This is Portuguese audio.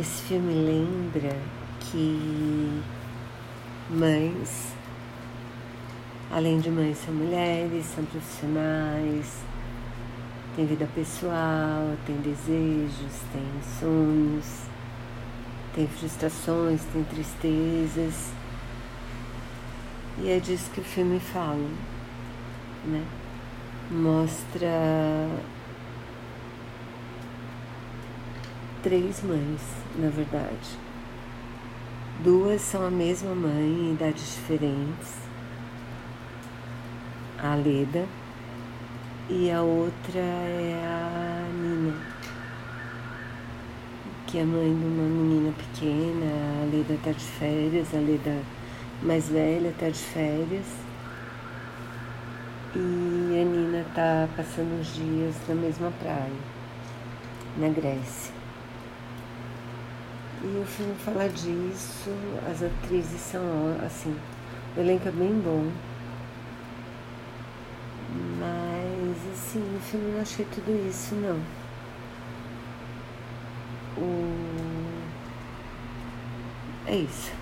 Esse filme lembra que mães, além de mães, são mulheres, são profissionais, têm vida pessoal, têm desejos, têm sonhos, têm frustrações, têm tristezas. E é disso que o filme fala, né? Mostra três mães, na verdade. Duas são a mesma mãe em idades diferentes, a Leda, e a outra é a Nina, que é mãe de uma menina pequena, a Leda está de férias, a Leda mais velha está de férias. E a Nina está passando os dias na mesma praia, na Grécia. E o filme fala disso, as atrizes são assim, o elenco é bem bom. Mas assim, o filme não achei tudo isso não. O... É isso.